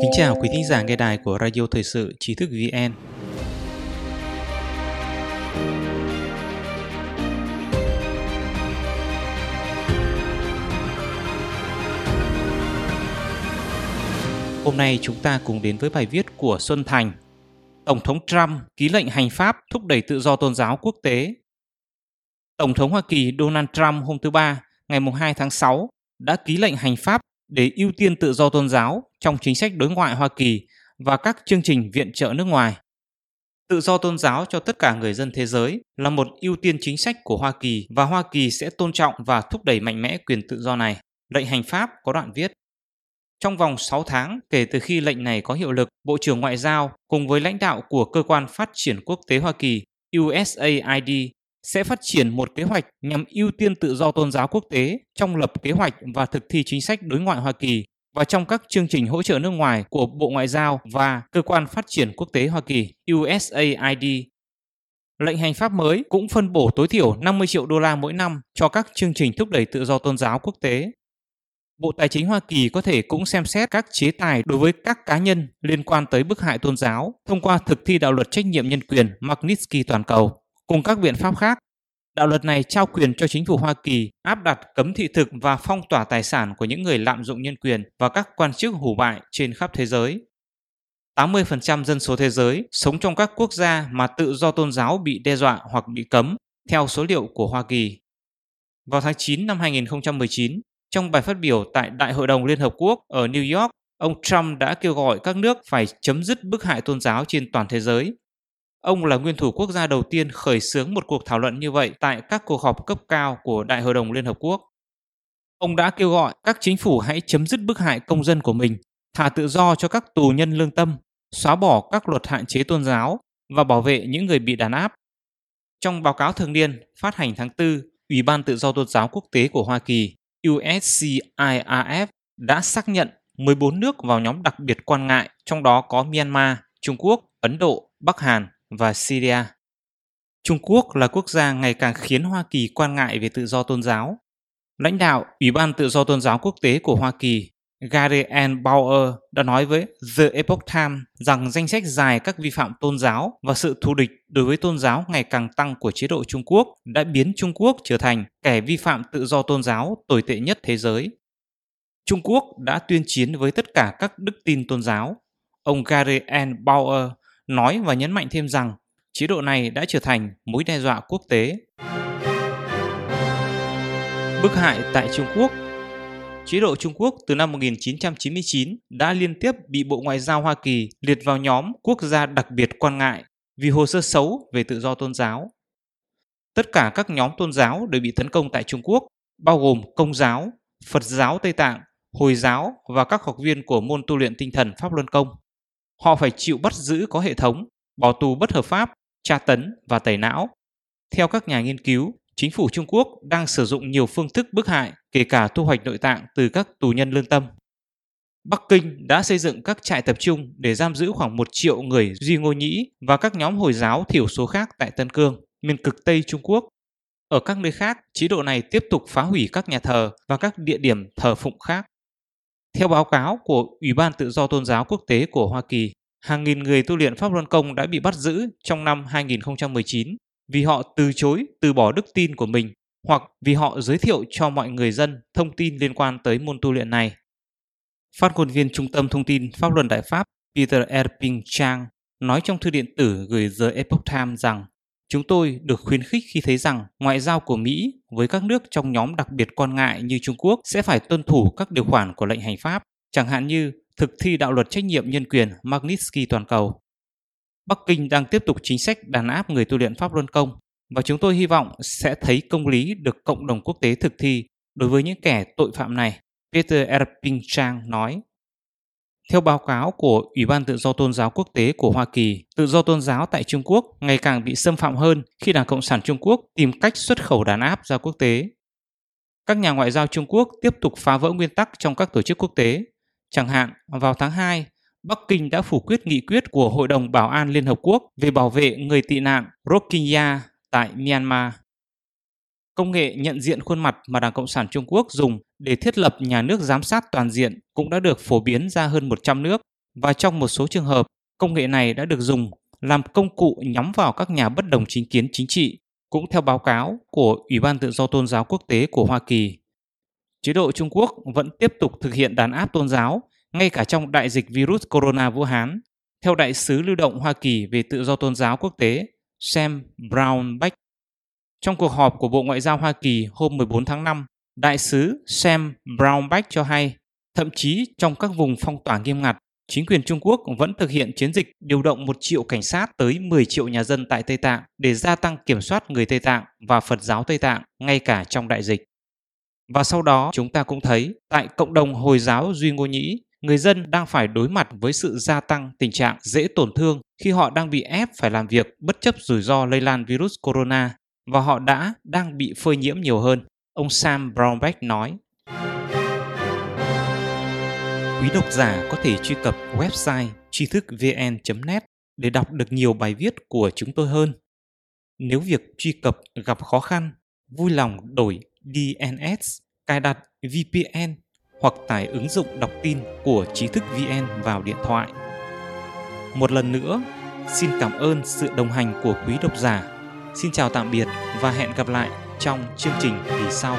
Kính chào quý thính giả nghe đài của Radio Thời sự Trí thức VN. Hôm nay chúng ta cùng đến với bài viết của Xuân Thành. Tổng thống Trump ký lệnh hành pháp thúc đẩy tự do tôn giáo quốc tế. Tổng thống Hoa Kỳ Donald Trump hôm thứ Ba, ngày 2 tháng 6, đã ký lệnh hành pháp để ưu tiên tự do tôn giáo trong chính sách đối ngoại Hoa Kỳ và các chương trình viện trợ nước ngoài. Tự do tôn giáo cho tất cả người dân thế giới là một ưu tiên chính sách của Hoa Kỳ và Hoa Kỳ sẽ tôn trọng và thúc đẩy mạnh mẽ quyền tự do này. Lệnh hành pháp có đoạn viết trong vòng 6 tháng kể từ khi lệnh này có hiệu lực, Bộ trưởng Ngoại giao cùng với lãnh đạo của Cơ quan Phát triển Quốc tế Hoa Kỳ USAID sẽ phát triển một kế hoạch nhằm ưu tiên tự do tôn giáo quốc tế, trong lập kế hoạch và thực thi chính sách đối ngoại Hoa Kỳ và trong các chương trình hỗ trợ nước ngoài của Bộ Ngoại giao và Cơ quan Phát triển Quốc tế Hoa Kỳ USAID. Lệnh hành pháp mới cũng phân bổ tối thiểu 50 triệu đô la mỗi năm cho các chương trình thúc đẩy tự do tôn giáo quốc tế Bộ Tài chính Hoa Kỳ có thể cũng xem xét các chế tài đối với các cá nhân liên quan tới bức hại tôn giáo thông qua thực thi đạo luật trách nhiệm nhân quyền Magnitsky toàn cầu cùng các biện pháp khác. Đạo luật này trao quyền cho chính phủ Hoa Kỳ áp đặt cấm thị thực và phong tỏa tài sản của những người lạm dụng nhân quyền và các quan chức hủ bại trên khắp thế giới. 80% dân số thế giới sống trong các quốc gia mà tự do tôn giáo bị đe dọa hoặc bị cấm, theo số liệu của Hoa Kỳ. Vào tháng 9 năm 2019, trong bài phát biểu tại Đại hội đồng Liên Hợp Quốc ở New York, ông Trump đã kêu gọi các nước phải chấm dứt bức hại tôn giáo trên toàn thế giới. Ông là nguyên thủ quốc gia đầu tiên khởi xướng một cuộc thảo luận như vậy tại các cuộc họp cấp cao của Đại hội đồng Liên Hợp Quốc. Ông đã kêu gọi các chính phủ hãy chấm dứt bức hại công dân của mình, thả tự do cho các tù nhân lương tâm, xóa bỏ các luật hạn chế tôn giáo và bảo vệ những người bị đàn áp. Trong báo cáo thường niên phát hành tháng 4, Ủy ban Tự do Tôn giáo Quốc tế của Hoa Kỳ USCIRF đã xác nhận 14 nước vào nhóm đặc biệt quan ngại, trong đó có Myanmar, Trung Quốc, Ấn Độ, Bắc Hàn và Syria. Trung Quốc là quốc gia ngày càng khiến Hoa Kỳ quan ngại về tự do tôn giáo. Lãnh đạo Ủy ban Tự do Tôn giáo Quốc tế của Hoa Kỳ, Gary N. Bauer, đã nói với The Epoch Times rằng danh sách dài các vi phạm tôn giáo và sự thù địch đối với tôn giáo ngày càng tăng của chế độ Trung Quốc đã biến Trung Quốc trở thành kẻ vi phạm tự do tôn giáo tồi tệ nhất thế giới. Trung Quốc đã tuyên chiến với tất cả các đức tin tôn giáo. Ông Gary N. Bauer nói và nhấn mạnh thêm rằng chế độ này đã trở thành mối đe dọa quốc tế. Bức hại tại Trung Quốc chế độ Trung Quốc từ năm 1999 đã liên tiếp bị Bộ Ngoại giao Hoa Kỳ liệt vào nhóm quốc gia đặc biệt quan ngại vì hồ sơ xấu về tự do tôn giáo. Tất cả các nhóm tôn giáo đều bị tấn công tại Trung Quốc, bao gồm Công giáo, Phật giáo Tây Tạng, Hồi giáo và các học viên của môn tu luyện tinh thần Pháp Luân Công. Họ phải chịu bắt giữ có hệ thống, bỏ tù bất hợp pháp, tra tấn và tẩy não. Theo các nhà nghiên cứu, chính phủ Trung Quốc đang sử dụng nhiều phương thức bức hại, kể cả thu hoạch nội tạng từ các tù nhân lương tâm. Bắc Kinh đã xây dựng các trại tập trung để giam giữ khoảng một triệu người Duy Ngô Nhĩ và các nhóm Hồi giáo thiểu số khác tại Tân Cương, miền cực Tây Trung Quốc. Ở các nơi khác, chế độ này tiếp tục phá hủy các nhà thờ và các địa điểm thờ phụng khác. Theo báo cáo của Ủy ban Tự do Tôn giáo Quốc tế của Hoa Kỳ, hàng nghìn người tu luyện Pháp Luân Công đã bị bắt giữ trong năm 2019 vì họ từ chối từ bỏ đức tin của mình hoặc vì họ giới thiệu cho mọi người dân thông tin liên quan tới môn tu luyện này. Phát ngôn viên Trung tâm Thông tin Pháp luận Đại Pháp Peter Erping Chang nói trong thư điện tử gửi The Epoch Times rằng Chúng tôi được khuyến khích khi thấy rằng ngoại giao của Mỹ với các nước trong nhóm đặc biệt quan ngại như Trung Quốc sẽ phải tuân thủ các điều khoản của lệnh hành pháp, chẳng hạn như thực thi đạo luật trách nhiệm nhân quyền Magnitsky toàn cầu. Bắc Kinh đang tiếp tục chính sách đàn áp người tu luyện Pháp Luân Công và chúng tôi hy vọng sẽ thấy công lý được cộng đồng quốc tế thực thi đối với những kẻ tội phạm này, Peter Erping Chang nói. Theo báo cáo của Ủy ban Tự do Tôn giáo Quốc tế của Hoa Kỳ, tự do tôn giáo tại Trung Quốc ngày càng bị xâm phạm hơn khi Đảng Cộng sản Trung Quốc tìm cách xuất khẩu đàn áp ra quốc tế. Các nhà ngoại giao Trung Quốc tiếp tục phá vỡ nguyên tắc trong các tổ chức quốc tế. Chẳng hạn, vào tháng 2, Bắc Kinh đã phủ quyết nghị quyết của Hội đồng Bảo an Liên Hợp Quốc về bảo vệ người tị nạn Rohingya tại Myanmar. Công nghệ nhận diện khuôn mặt mà Đảng Cộng sản Trung Quốc dùng để thiết lập nhà nước giám sát toàn diện cũng đã được phổ biến ra hơn 100 nước và trong một số trường hợp, công nghệ này đã được dùng làm công cụ nhắm vào các nhà bất đồng chính kiến chính trị, cũng theo báo cáo của Ủy ban Tự do Tôn giáo Quốc tế của Hoa Kỳ. Chế độ Trung Quốc vẫn tiếp tục thực hiện đàn áp tôn giáo ngay cả trong đại dịch virus corona Vũ Hán, theo đại sứ lưu động Hoa Kỳ về tự do tôn giáo quốc tế Sam Brownback. Trong cuộc họp của Bộ Ngoại giao Hoa Kỳ hôm 14 tháng 5, đại sứ Sam Brownback cho hay, thậm chí trong các vùng phong tỏa nghiêm ngặt, chính quyền Trung Quốc vẫn thực hiện chiến dịch điều động 1 triệu cảnh sát tới 10 triệu nhà dân tại Tây Tạng để gia tăng kiểm soát người Tây Tạng và Phật giáo Tây Tạng ngay cả trong đại dịch. Và sau đó chúng ta cũng thấy tại cộng đồng Hồi giáo Duy Ngô Nhĩ, người dân đang phải đối mặt với sự gia tăng tình trạng dễ tổn thương khi họ đang bị ép phải làm việc bất chấp rủi ro lây lan virus corona và họ đã đang bị phơi nhiễm nhiều hơn, ông Sam Brownback nói. Quý độc giả có thể truy cập website tri thức vn.net để đọc được nhiều bài viết của chúng tôi hơn. Nếu việc truy cập gặp khó khăn, vui lòng đổi DNS, cài đặt VPN hoặc tải ứng dụng đọc tin của trí thức VN vào điện thoại. Một lần nữa, xin cảm ơn sự đồng hành của quý độc giả. Xin chào tạm biệt và hẹn gặp lại trong chương trình kỳ sau.